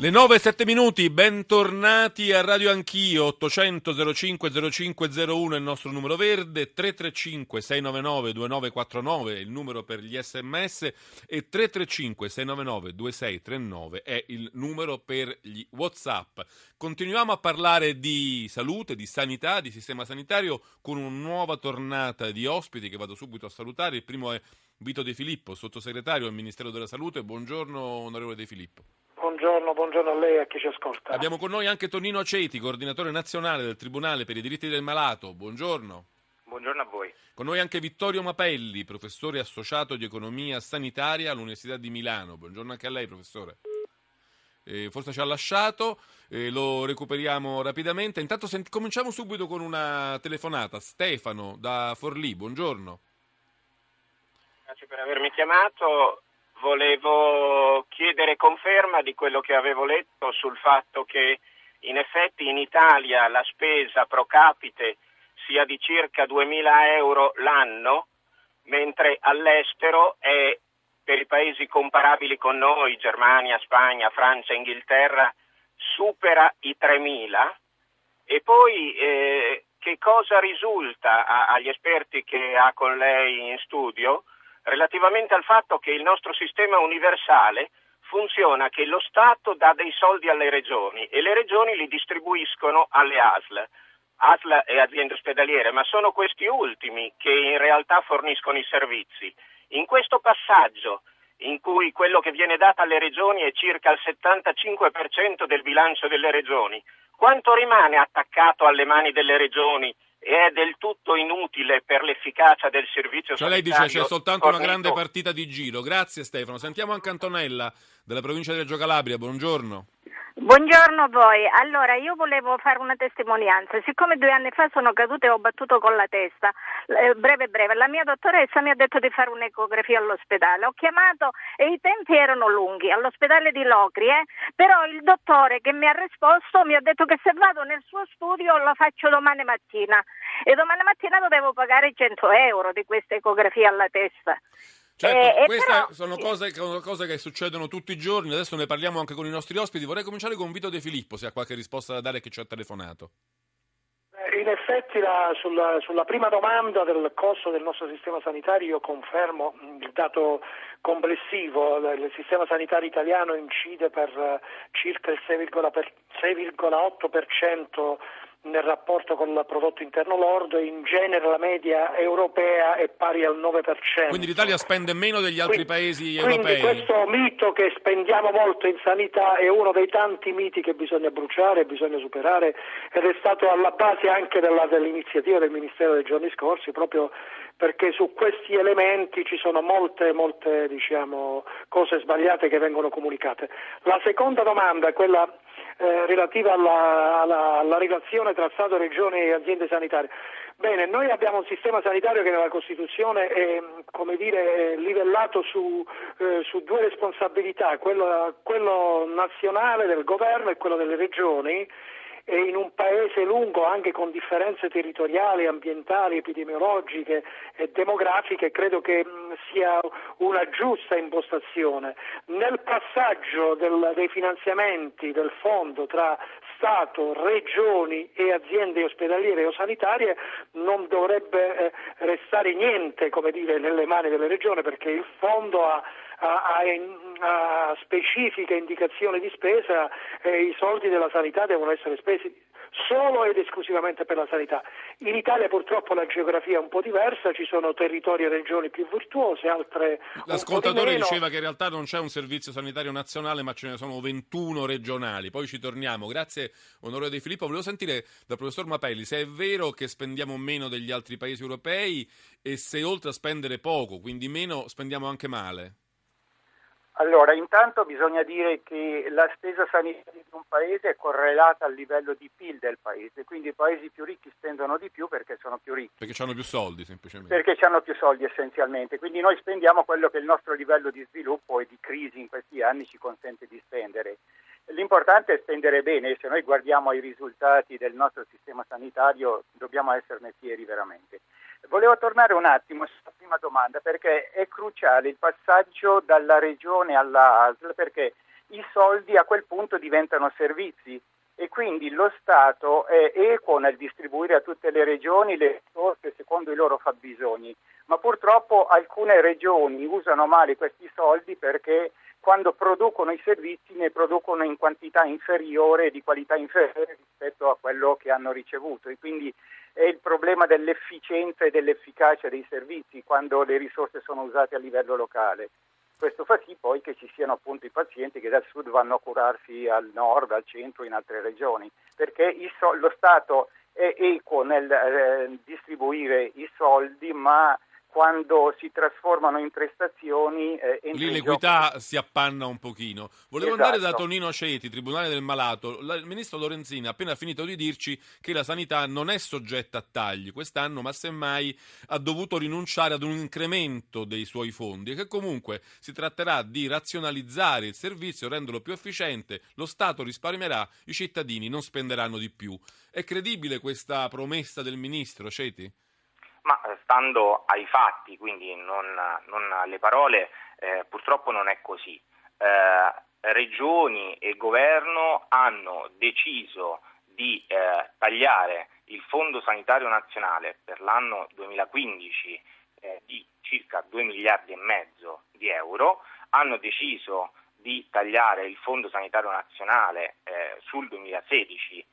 Le 9 e 7 minuti, bentornati a Radio Anch'io, 800 05 0501 è il nostro numero verde, 335 699 2949 è il numero per gli sms e 335 699 2639 è il numero per gli whatsapp. Continuiamo a parlare di salute, di sanità, di sistema sanitario con una nuova tornata di ospiti che vado subito a salutare. Il primo è Vito De Filippo, sottosegretario al Ministero della Salute. Buongiorno onorevole De Filippo. Buongiorno, buongiorno, a lei e a chi ci ascolta. Abbiamo con noi anche Tonino Aceti, coordinatore nazionale del Tribunale per i diritti del malato. Buongiorno. Buongiorno a voi. Con noi anche Vittorio Mapelli, professore associato di economia sanitaria all'Università di Milano. Buongiorno anche a lei, professore. Eh, forse ci ha lasciato, eh, lo recuperiamo rapidamente. Intanto sent- cominciamo subito con una telefonata. Stefano da Forlì, buongiorno. Grazie per avermi chiamato volevo chiedere conferma di quello che avevo letto sul fatto che in effetti in Italia la spesa pro capite sia di circa 2.000 euro l'anno, mentre all'estero è per i paesi comparabili con noi, Germania, Spagna, Francia, Inghilterra, supera i 3.000. E poi eh, che cosa risulta a, agli esperti che ha con lei in studio? Relativamente al fatto che il nostro sistema universale funziona che lo Stato dà dei soldi alle regioni e le regioni li distribuiscono alle ASL. ASL e aziende ospedaliere, ma sono questi ultimi che in realtà forniscono i servizi. In questo passaggio, in cui quello che viene dato alle regioni è circa il 75% del bilancio delle regioni, quanto rimane attaccato alle mani delle regioni è del tutto inutile per l'efficacia del servizio cioè lei dice c'è soltanto fornito. una grande partita di giro. Grazie Stefano. Sentiamo anche Antonella della provincia di Reggio Calabria. Buongiorno. Buongiorno a voi. Allora, io volevo fare una testimonianza. Siccome due anni fa sono caduta e ho battuto con la testa, eh, breve breve, la mia dottoressa mi ha detto di fare un'ecografia all'ospedale. Ho chiamato e i tempi erano lunghi, all'ospedale di Locri, eh? però il dottore che mi ha risposto mi ha detto che se vado nel suo studio lo faccio domani mattina e domani mattina dovevo pagare 100 euro di questa ecografia alla testa. Certo, eh, queste però... sono cose, cose, che succedono tutti i giorni, adesso ne parliamo anche con i nostri ospiti. Vorrei cominciare con Vito De Filippo, se ha qualche risposta da dare che ci ha telefonato. Eh, in effetti la, sulla, sulla, prima domanda del costo del nostro sistema sanitario io confermo il dato complessivo, il sistema sanitario italiano incide per eh, circa il 6,8% nel rapporto con il prodotto interno lordo, in genere la media europea è pari al 9%. Quindi l'Italia spende meno degli altri quindi, paesi europei? Quindi questo mito che spendiamo molto in sanità è uno dei tanti miti che bisogna bruciare, bisogna superare ed è stato alla base anche della, dell'iniziativa del Ministero dei giorni scorsi proprio perché su questi elementi ci sono molte, molte diciamo, cose sbagliate che vengono comunicate. La seconda domanda, quella eh, relativa alla, alla, alla relazione tra Stato, Regioni e aziende sanitarie. Bene, noi abbiamo un sistema sanitario che nella Costituzione è dire, livellato su, eh, su, due responsabilità, quello, quello nazionale del governo e quello delle regioni e in un paese lungo anche con differenze territoriali, ambientali, epidemiologiche e demografiche credo che mm, sia una giusta impostazione. Nel passaggio del, dei finanziamenti del fondo tra Stato, regioni e aziende ospedaliere o sanitarie non dovrebbe eh, restare niente dire, nelle mani delle regioni perché il fondo ha a, a, a specifiche indicazioni di spesa eh, i soldi della sanità devono essere spesi solo ed esclusivamente per la sanità. In Italia purtroppo la geografia è un po' diversa, ci sono territori e regioni più virtuose, altre L'ascoltatore diceva che in realtà non c'è un servizio sanitario nazionale, ma ce ne sono 21 regionali. Poi ci torniamo. Grazie onorevole De Filippo. Volevo sentire dal professor Mapelli se è vero che spendiamo meno degli altri paesi europei e se oltre a spendere poco, quindi meno, spendiamo anche male. Allora, intanto bisogna dire che la spesa sanitaria di un paese è correlata al livello di PIL del paese, quindi i paesi più ricchi spendono di più perché sono più ricchi. Perché hanno più soldi, semplicemente. Perché hanno più soldi essenzialmente, quindi noi spendiamo quello che il nostro livello di sviluppo e di crisi in questi anni ci consente di spendere. L'importante è spendere bene, se noi guardiamo i risultati del nostro sistema sanitario dobbiamo esserne fieri veramente. Volevo tornare un attimo sulla prima domanda perché è cruciale il passaggio dalla regione alla ASL perché i soldi a quel punto diventano servizi e quindi lo Stato è equo nel distribuire a tutte le regioni le risorse secondo i loro fabbisogni, ma purtroppo alcune regioni usano male questi soldi perché quando producono i servizi ne producono in quantità inferiore e di qualità inferiore rispetto a quello che hanno ricevuto. E quindi è il problema dell'efficienza e dell'efficacia dei servizi quando le risorse sono usate a livello locale. Questo fa sì poi che ci siano appunto i pazienti che dal sud vanno a curarsi al nord, al centro, in altre regioni, perché lo Stato è equo nel eh, distribuire i soldi, ma quando si trasformano in prestazioni. Eh, Lì l'equità gioco... si appanna un pochino. Volevo esatto. andare da Tonino Ceti, Tribunale del Malato. La, il ministro Lorenzini ha appena finito di dirci che la sanità non è soggetta a tagli quest'anno, ma semmai ha dovuto rinunciare ad un incremento dei suoi fondi e che comunque si tratterà di razionalizzare il servizio, renderlo più efficiente, lo Stato risparmierà, i cittadini non spenderanno di più. È credibile questa promessa del ministro Ceti? Ma eh, stando ai fatti, quindi non, non alle parole, eh, purtroppo non è così. Eh, regioni e governo hanno deciso di eh, tagliare il Fondo Sanitario Nazionale per l'anno 2015 eh, di circa 2 miliardi e mezzo di euro, hanno deciso di tagliare il Fondo Sanitario Nazionale eh, sul 2016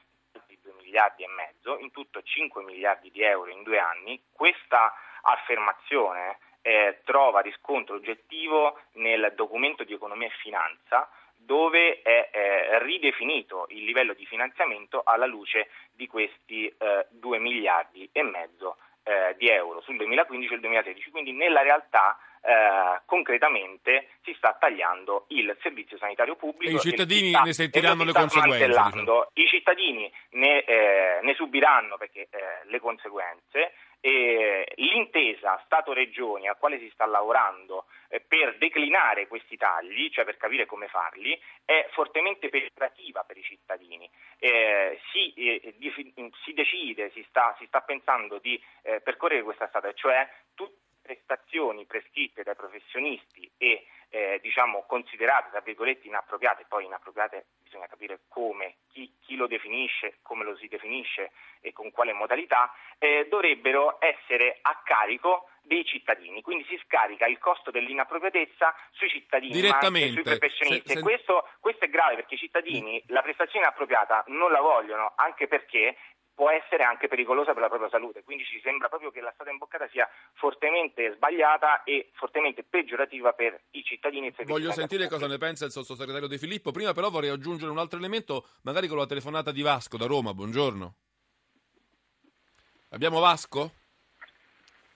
miliardi e mezzo, in tutto 5 miliardi di euro in due anni. Questa affermazione eh, trova riscontro oggettivo nel documento di economia e finanza dove è eh, ridefinito il livello di finanziamento alla luce di questi eh, 2 miliardi e mezzo eh, di euro sul 2015 e il 2016. Quindi nella realtà eh, concretamente si sta tagliando il servizio sanitario pubblico. E i cittadini sta, ne sentiranno le conseguenze. Diciamo. I cittadini ne, eh, ne subiranno perché, eh, le conseguenze e l'intesa Stato-Regioni a quale si sta lavorando eh, per declinare questi tagli, cioè per capire come farli, è fortemente peggiorativa per i cittadini. Eh, si, eh, di, si, decide, si sta, si sta pensando di eh, percorrere questa strada, cioè tutte prestazioni prescritte dai professionisti e eh, diciamo considerate tra virgolette inappropriate, poi inappropriate bisogna capire come, chi, chi, lo definisce, come lo si definisce e con quale modalità, eh, dovrebbero essere a carico dei cittadini, quindi si scarica il costo dell'inappropriatezza sui cittadini, ma anche sui professionisti. Se, se... Questo, questo, è grave perché i cittadini la prestazione inappropriata non la vogliono, anche perché può essere anche pericolosa per la propria salute. Quindi ci sembra proprio che la strada imboccata sia fortemente sbagliata e fortemente peggiorativa per i cittadini. Voglio sentire cosa ne pensa il sottosegretario De Filippo. Prima però vorrei aggiungere un altro elemento, magari con la telefonata di Vasco da Roma. Buongiorno. Abbiamo Vasco?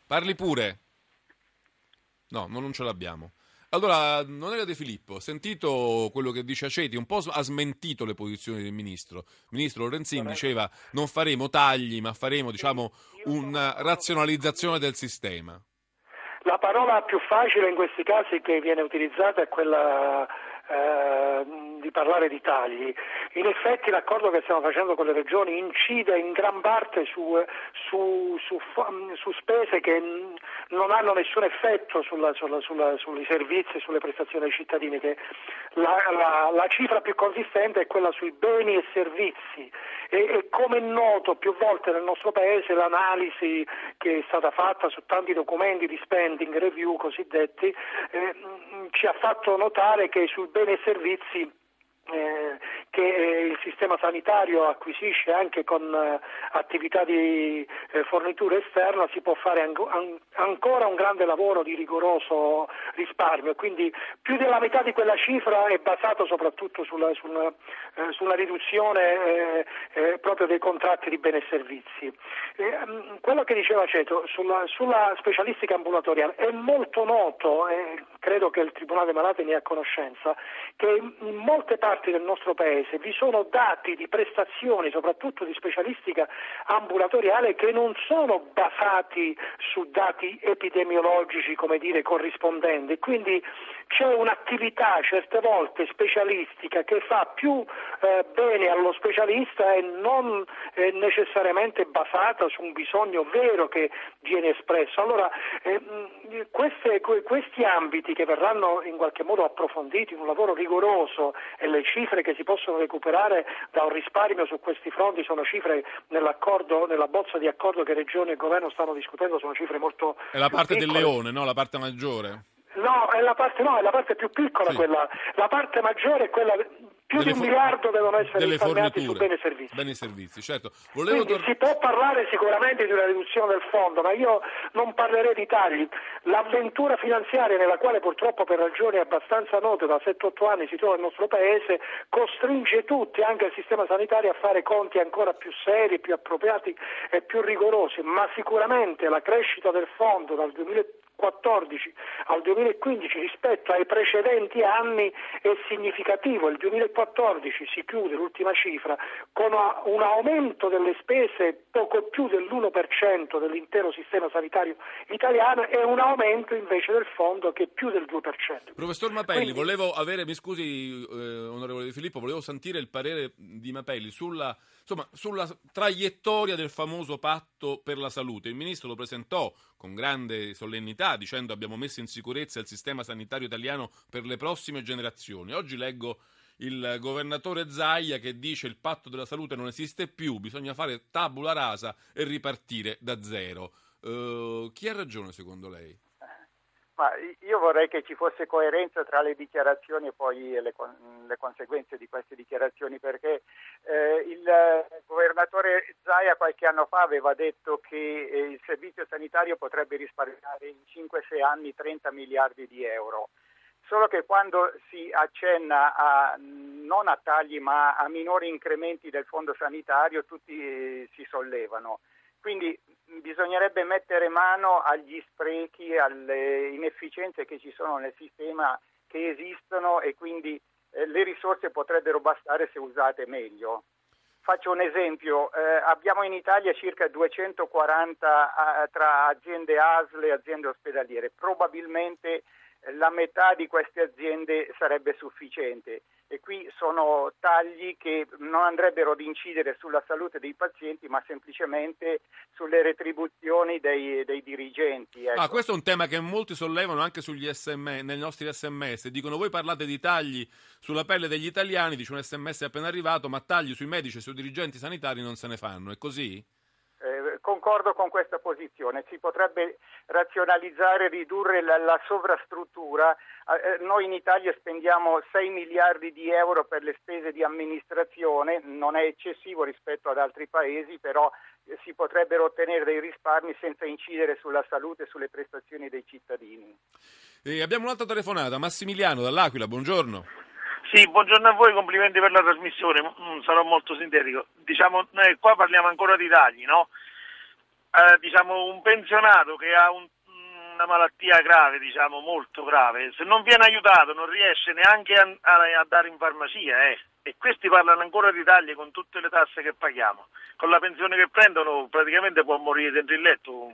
Parli pure. No, non ce l'abbiamo. Allora, non era De Filippo, sentito quello che dice Aceti, un po' ha smentito le posizioni del ministro. Il ministro Lorenzini diceva non faremo tagli, ma faremo diciamo, una razionalizzazione del sistema. La parola più facile in questi casi che viene utilizzata è quella eh, di parlare di tagli. In effetti l'accordo che stiamo facendo con le regioni incide in gran parte su, su, su, su spese che non hanno nessun effetto sulla, sulla, sulla, sui servizi, sulle prestazioni ai cittadini. La, la, la, cifra più consistente è quella sui beni e servizi e, e come è noto più volte nel nostro Paese l'analisi che è stata fatta su tanti documenti di spending review cosiddetti eh, ci ha fatto notare che sui beni e servizi che eh, il sistema sanitario acquisisce anche con eh, attività di eh, fornitura esterna si può fare an- an- ancora un grande lavoro di rigoroso risparmio, quindi più della metà di quella cifra è basato soprattutto sulla, sulla, eh, sulla riduzione eh, proprio dei contratti di beni e servizi. Mm, quello che diceva Ceto sulla, sulla specialistica ambulatoriale è molto noto e credo che il Tribunale Malati ne ha conoscenza che in molte parti del nostro Paese vi sono dati di prestazioni, soprattutto di specialistica ambulatoriale, che non sono basati su dati epidemiologici, come dire, corrispondenti. Quindi c'è un'attività certe volte specialistica che fa più eh, bene allo specialista e non eh, necessariamente basata su un bisogno vero che viene espresso. Allora, eh, queste, questi ambiti che verranno in qualche modo approfonditi un lavoro rigoroso e le cifre che si possono recuperare da un risparmio su questi fronti sono cifre nella bozza di accordo che Regione e Governo stanno discutendo, sono cifre molto... È la parte del leone, no? La parte maggiore? No, è la parte, no, è la parte più piccola Sì. quella. La parte maggiore è quella più Delle di un for- miliardo devono essere risparmiati su beni e servizi. Beni e servizi, certo. Quindi tor- si può parlare sicuramente di una riduzione del fondo, ma io non parlerei di tagli. L'avventura finanziaria nella quale purtroppo per ragioni abbastanza note da 7-8 anni si trova il nostro Paese costringe tutti, anche il sistema sanitario, a fare conti ancora più seri, più appropriati e più rigorosi, ma sicuramente la crescita del fondo dal 2014 al 2015 rispetto ai precedenti anni è significativo. Il 2014 si chiude l'ultima cifra con un aumento delle spese poco più dell'1% dell'intero sistema sanitario italiano e un aumento invece del fondo che è più del 2%. Professor Mapelli, Quindi- volevo avere, mi scusi eh, onorevole Di Filippo, volevo sentire il parere di Mapelli sulla, insomma, sulla traiettoria del famoso patto per la salute. Il ministro lo presentò con grande solennità dicendo abbiamo messo in sicurezza il sistema sanitario italiano per le prossime generazioni. Oggi leggo il governatore Zaia che dice il patto della salute non esiste più, bisogna fare tabula rasa e ripartire da zero. Eh, chi ha ragione secondo lei? Ma io vorrei che ci fosse coerenza tra le dichiarazioni e poi le, con- le conseguenze di queste dichiarazioni, perché eh, il governatore Zaia qualche anno fa aveva detto che eh, il servizio sanitario potrebbe risparmiare in 5-6 anni 30 miliardi di euro. Solo che quando si accenna a, non a tagli ma a minori incrementi del fondo sanitario tutti eh, si sollevano. Quindi mh, bisognerebbe mettere mano agli sprechi, alle inefficienze che ci sono nel sistema che esistono e quindi eh, le risorse potrebbero bastare se usate meglio. Faccio un esempio, eh, abbiamo in Italia circa 240 eh, tra aziende ASL e aziende ospedaliere, probabilmente la metà di queste aziende sarebbe sufficiente e qui sono tagli che non andrebbero ad incidere sulla salute dei pazienti ma semplicemente sulle retribuzioni dei, dei dirigenti. ecco. Ah, questo è un tema che molti sollevano anche sugli SM, nei nostri sms. Dicono voi parlate di tagli sulla pelle degli italiani, dice un sms appena arrivato, ma tagli sui medici e sui dirigenti sanitari non se ne fanno. È così? Concordo con questa posizione, si potrebbe razionalizzare, ridurre la, la sovrastruttura. Eh, eh, noi in Italia spendiamo 6 miliardi di euro per le spese di amministrazione, non è eccessivo rispetto ad altri paesi, però eh, si potrebbero ottenere dei risparmi senza incidere sulla salute e sulle prestazioni dei cittadini. E abbiamo un'altra telefonata, Massimiliano dall'Aquila, buongiorno. Sì, buongiorno a voi, complimenti per la trasmissione, sarò molto sintetico. Diciamo, noi qua parliamo ancora di tagli, no? Eh, diciamo, un pensionato che ha un- una malattia grave, diciamo, molto grave, se non viene aiutato non riesce neanche a, a- a dare in farmacia, eh. E questi parlano ancora di tagli con tutte le tasse che paghiamo. Con la pensione che prendono praticamente può morire dentro il letto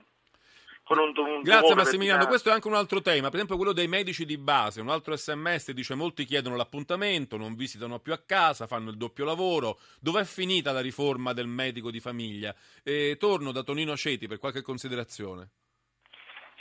con un, un Grazie Massimiliano, questo è anche un altro tema, per esempio quello dei medici di base, un altro sms dice molti chiedono l'appuntamento, non visitano più a casa, fanno il doppio lavoro, dov'è finita la riforma del medico di famiglia? E torno da Tonino Ceti per qualche considerazione.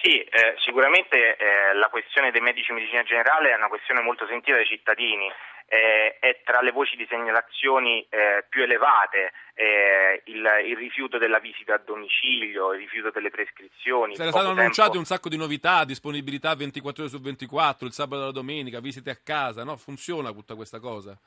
Sì, eh, sicuramente eh, la questione dei medici di medicina generale è una questione molto sentita dai cittadini, eh, è tra le voci di segnalazioni eh, più elevate eh, il, il rifiuto della visita a domicilio, il rifiuto delle prescrizioni. Poco stato annunciato un sacco di novità, disponibilità 24 ore su 24, il sabato e la domenica, visite a casa, no? Funziona tutta questa cosa?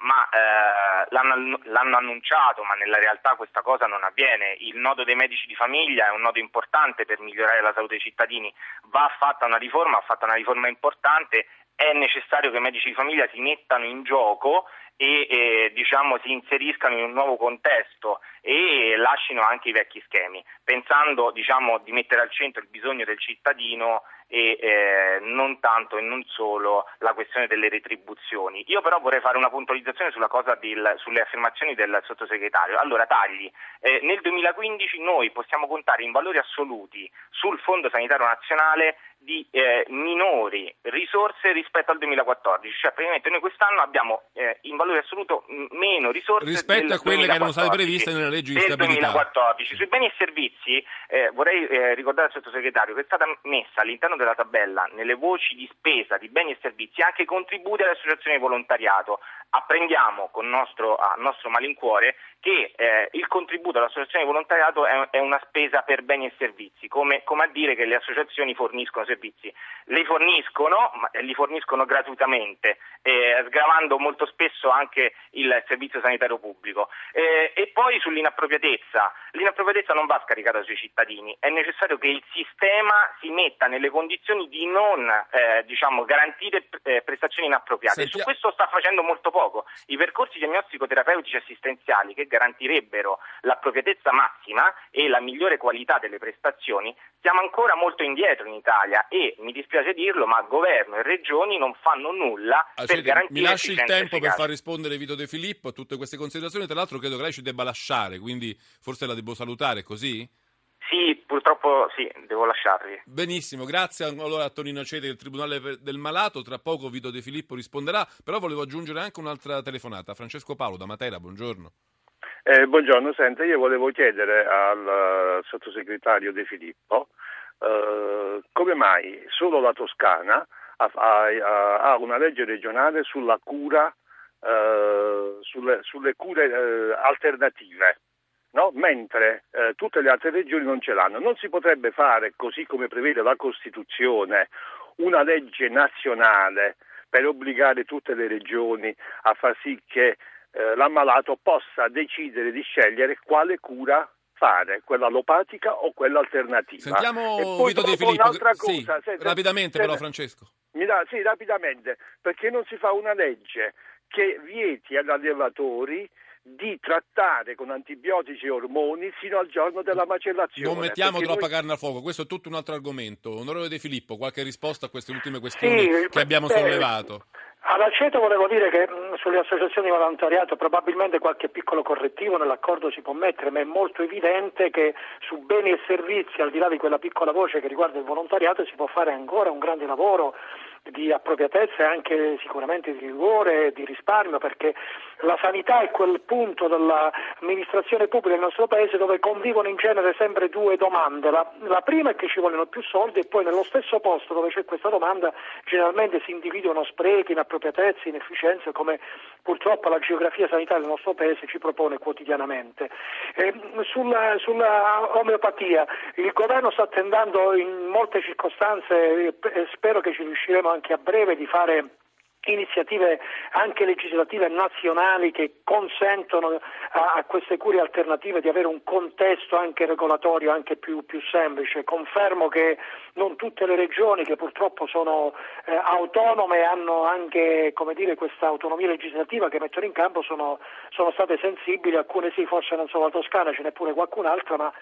ma eh, l'hanno, l'hanno, annunciato, ma nella realtà questa cosa non avviene. Il nodo dei medici di famiglia è un nodo importante per migliorare la salute dei cittadini, va fatta una riforma, va fatta una riforma importante, è necessario che i medici di famiglia si mettano in gioco e eh, diciamo, si inseriscano in un nuovo contesto e lasciano anche i vecchi schemi, pensando diciamo, di mettere al centro il bisogno del cittadino e eh, non tanto e non solo la questione delle retribuzioni. Io però vorrei fare una puntualizzazione del, sulle affermazioni del sottosegretario. Allora, tagli. Eh, nel 2015 noi possiamo contare in valori assoluti sul Fondo Sanitario Nazionale di eh, minori risorse rispetto al 2014, cioè praticamente noi quest'anno abbiamo eh, in valore assoluto meno risorse rispetto a quelle 2014, che erano state previste nella legge di stabilità. 2014. Sui beni e servizi eh, vorrei eh, ricordare al sottosegretario che è stata messa all'interno della tabella nelle voci di spesa di beni e servizi anche contributi alle associazioni di volontariato. Apprendiamo con nostro, a nostro malincuore che eh, il contributo all'associazione di volontariato è, è, una spesa per beni e servizi, come, come, a dire che le associazioni forniscono servizi. Li forniscono, ma li forniscono gratuitamente, eh, sgravando molto spesso anche il servizio sanitario pubblico. Eh, e poi sull'inappropriatezza. L'inappropriatezza non va scaricata sui cittadini, è necessario che il sistema si metta nelle condizioni di non eh, diciamo, garantire eh, prestazioni inappropriate. Senti... Su questo sta facendo molto poco. I percorsi diagnostico-terapeutici assistenziali che garantirebbero l'appropriatezza massima e la migliore qualità delle prestazioni, siamo ancora molto indietro in Italia e mi dispiace dirlo, ma governo e regioni non fanno nulla ah, per garantire Mi lasci il tempo per far rispondere Vito De Filippo a tutte queste considerazioni, tra l'altro credo che lei ci debba lasciare, quindi forse la devo salutare, così? Sì, purtroppo sì, devo lasciarvi. Benissimo, grazie allora a Tonino Ceti del Tribunale del Malato, tra poco Vito De Filippo risponderà, però volevo aggiungere anche un'altra telefonata. Francesco Paolo da Matera, buongiorno. Eh, buongiorno, senta, io volevo chiedere al sottosegretario De Filippo eh, come mai solo la Toscana ha, ha, ha una legge regionale sulla cura, eh, sulle, sulle, cure eh, alternative. No? mentre eh, tutte le altre regioni non ce l'hanno. Non si potrebbe fare, così come prevede la Costituzione, una legge nazionale per obbligare tutte le regioni a far sì che eh, l'ammalato possa decidere di scegliere quale cura fare, quella allopatica o quella alternativa. Sentiamo Vito De Filippo. Un'altra cosa, sì, se, rapidamente se, però Francesco. Da, sì, rapidamente, perché non si fa una legge che vieti agli allevatori di trattare con antibiotici e ormoni fino al giorno della macellazione. Non mettiamo troppa noi... carne al fuoco, questo è tutto un altro argomento. Onorevole De Filippo, qualche risposta a queste ultime questioni sì, che abbiamo beh, sollevato? All'aceto volevo dire che mh, sulle associazioni di volontariato probabilmente qualche piccolo correttivo nell'accordo si può mettere, ma è molto evidente che su beni e servizi, al di là di quella piccola voce che riguarda il volontariato, si può fare ancora un grande lavoro di appropriatezza e anche sicuramente di rigore e di risparmio perché la sanità è quel punto dell'amministrazione pubblica del nostro paese dove convivono in genere sempre due domande. La, la, prima è che ci vogliono più soldi e poi nello stesso posto dove c'è questa domanda generalmente si individuano sprechi, inappropriatezze, inefficienze come purtroppo la geografia sanitaria del nostro paese ci propone quotidianamente. Eh, sulla, sulla, omeopatia il governo sta tentando in molte circostanze e spero che ci riusciremo anche a breve di fare iniziative anche legislative nazionali che consentono a, a, queste cure alternative di avere un contesto anche regolatorio anche più, più semplice. Confermo che non tutte le regioni che purtroppo sono eh, autonome hanno anche dire, questa autonomia legislativa che mettono in campo sono, sono state sensibili, alcune sì, forse non solo la Toscana, ce n'è pure qualcun'altra, ma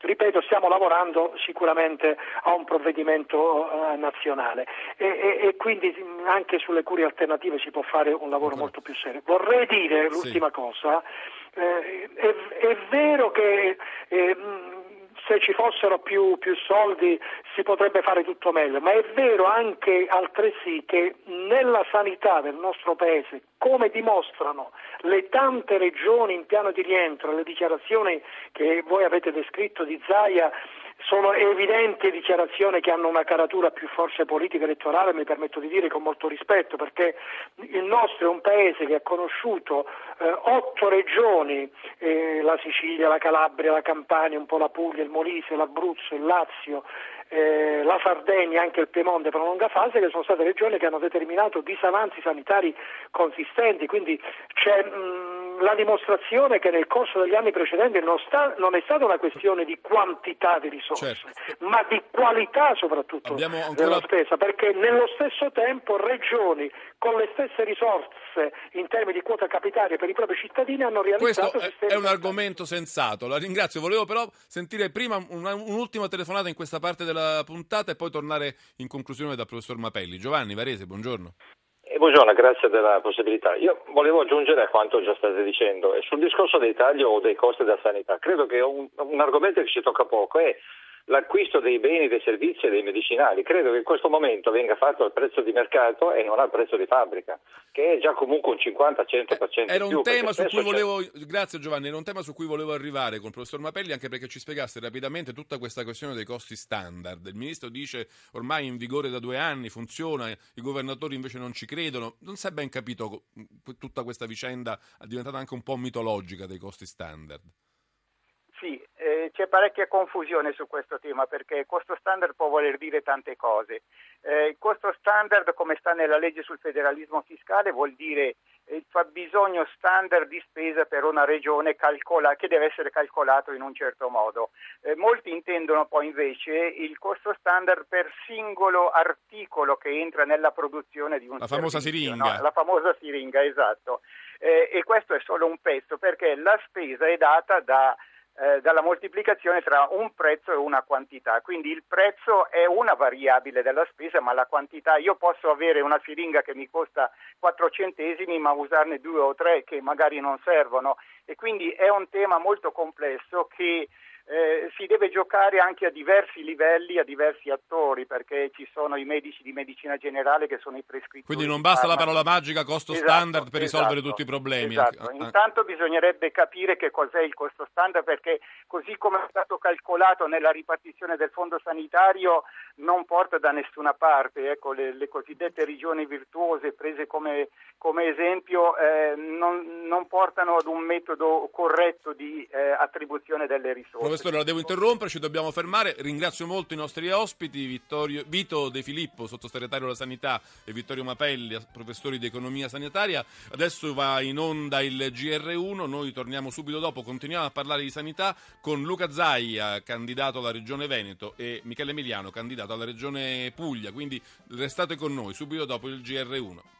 ripeto, stiamo lavorando sicuramente a un provvedimento uh, nazionale e, e, e, quindi anche sulle cure alternative si può fare un lavoro okay. molto più serio. Vorrei dire l'ultima sì. cosa, eh, è, è, vero che eh, se ci fossero più, più, soldi si potrebbe fare tutto meglio, ma è vero anche altresì che nella sanità del nostro Paese, come dimostrano le tante regioni in piano di rientro, le dichiarazioni che voi avete descritto di Zaia sono evidenti dichiarazioni che hanno una caratura più forse politica elettorale, mi permetto di dire con molto rispetto, perché il nostro è un paese che ha conosciuto eh, otto regioni, eh, la Sicilia, la Calabria, la Campania, un po' la Puglia, il Molise, l'Abruzzo, il Lazio, eh, la Sardegna anche il Piemonte per una lunga fase, che sono state regioni che hanno determinato disavanzi sanitari consistenti, quindi c'è mh, la dimostrazione che nel corso degli anni precedenti non, sta, non, è stata una questione di quantità di risorse, certo. ma di qualità soprattutto ancora... della spesa, perché nello stesso tempo regioni con le stesse risorse in termini di quota capitaria per i propri cittadini hanno realizzato Questo è, è un argomento sensato, la ringrazio. Volevo però sentire prima una, un'ultima telefonata in questa parte della puntata e poi tornare in conclusione dal professor Mapelli. Giovanni Varese, buongiorno. Eh, buongiorno, grazie della possibilità. Io volevo aggiungere a quanto già state dicendo, sul discorso dei tagli o dei costi della sanità, credo che un, un argomento che ci tocca poco è l'acquisto dei beni, dei servizi e dei medicinali. Credo che in questo momento venga fatto al prezzo di mercato e non al prezzo di fabbrica, che è già comunque un 50-100% Era un tema su cui volevo, grazie Giovanni, era un tema su cui volevo arrivare con il professor Mapelli anche perché ci spiegasse rapidamente tutta questa questione dei costi standard. Il ministro dice ormai in vigore da due anni, funziona, i governatori invece non ci credono. Non si è ben capito tutta questa vicenda, è diventata anche un po' mitologica dei costi standard. C'è parecchia confusione su questo tema perché il costo standard può voler dire tante cose. Eh, il costo standard, come sta nella legge sul federalismo fiscale, vuol dire il fabbisogno standard di spesa per una regione calcola, che deve essere calcolato in un certo modo. Eh, molti intendono poi invece il costo standard per singolo articolo che entra nella produzione di un La famosa siringa. No? La famosa siringa, esatto. Eh, e questo è solo un pezzo perché la spesa è data da eh, dalla moltiplicazione tra un prezzo e una quantità. Quindi il prezzo è una variabile della spesa, ma la quantità, io posso avere una siringa che mi costa 4 centesimi, ma usarne due o tre che magari non servono. E quindi è un tema molto complesso che eh, si deve giocare anche a diversi livelli, a diversi attori, perché ci sono i medici di medicina generale che sono i prescrittori. Quindi non basta la parola magica costo esatto, standard per esatto, risolvere tutti i problemi. Esatto. Intanto bisognerebbe capire che cos'è il costo standard, perché così come è stato calcolato nella ripartizione del fondo sanitario non porta da nessuna parte. Ecco, le, le cosiddette regioni virtuose prese come, come esempio eh, non, non, portano ad un metodo corretto di eh, attribuzione delle risorse. Professore, la devo interrompere, ci dobbiamo fermare. Ringrazio molto i nostri ospiti, Vittorio, Vito De Filippo, sottosegretario della Sanità, e Vittorio Mapelli, professori di economia sanitaria. Adesso va in onda il GR1, noi torniamo subito dopo, continuiamo a parlare di sanità con Luca Zaia, candidato alla Regione Veneto, e Michele Emiliano, candidato alla Regione Puglia. Quindi restate con noi subito dopo il GR1.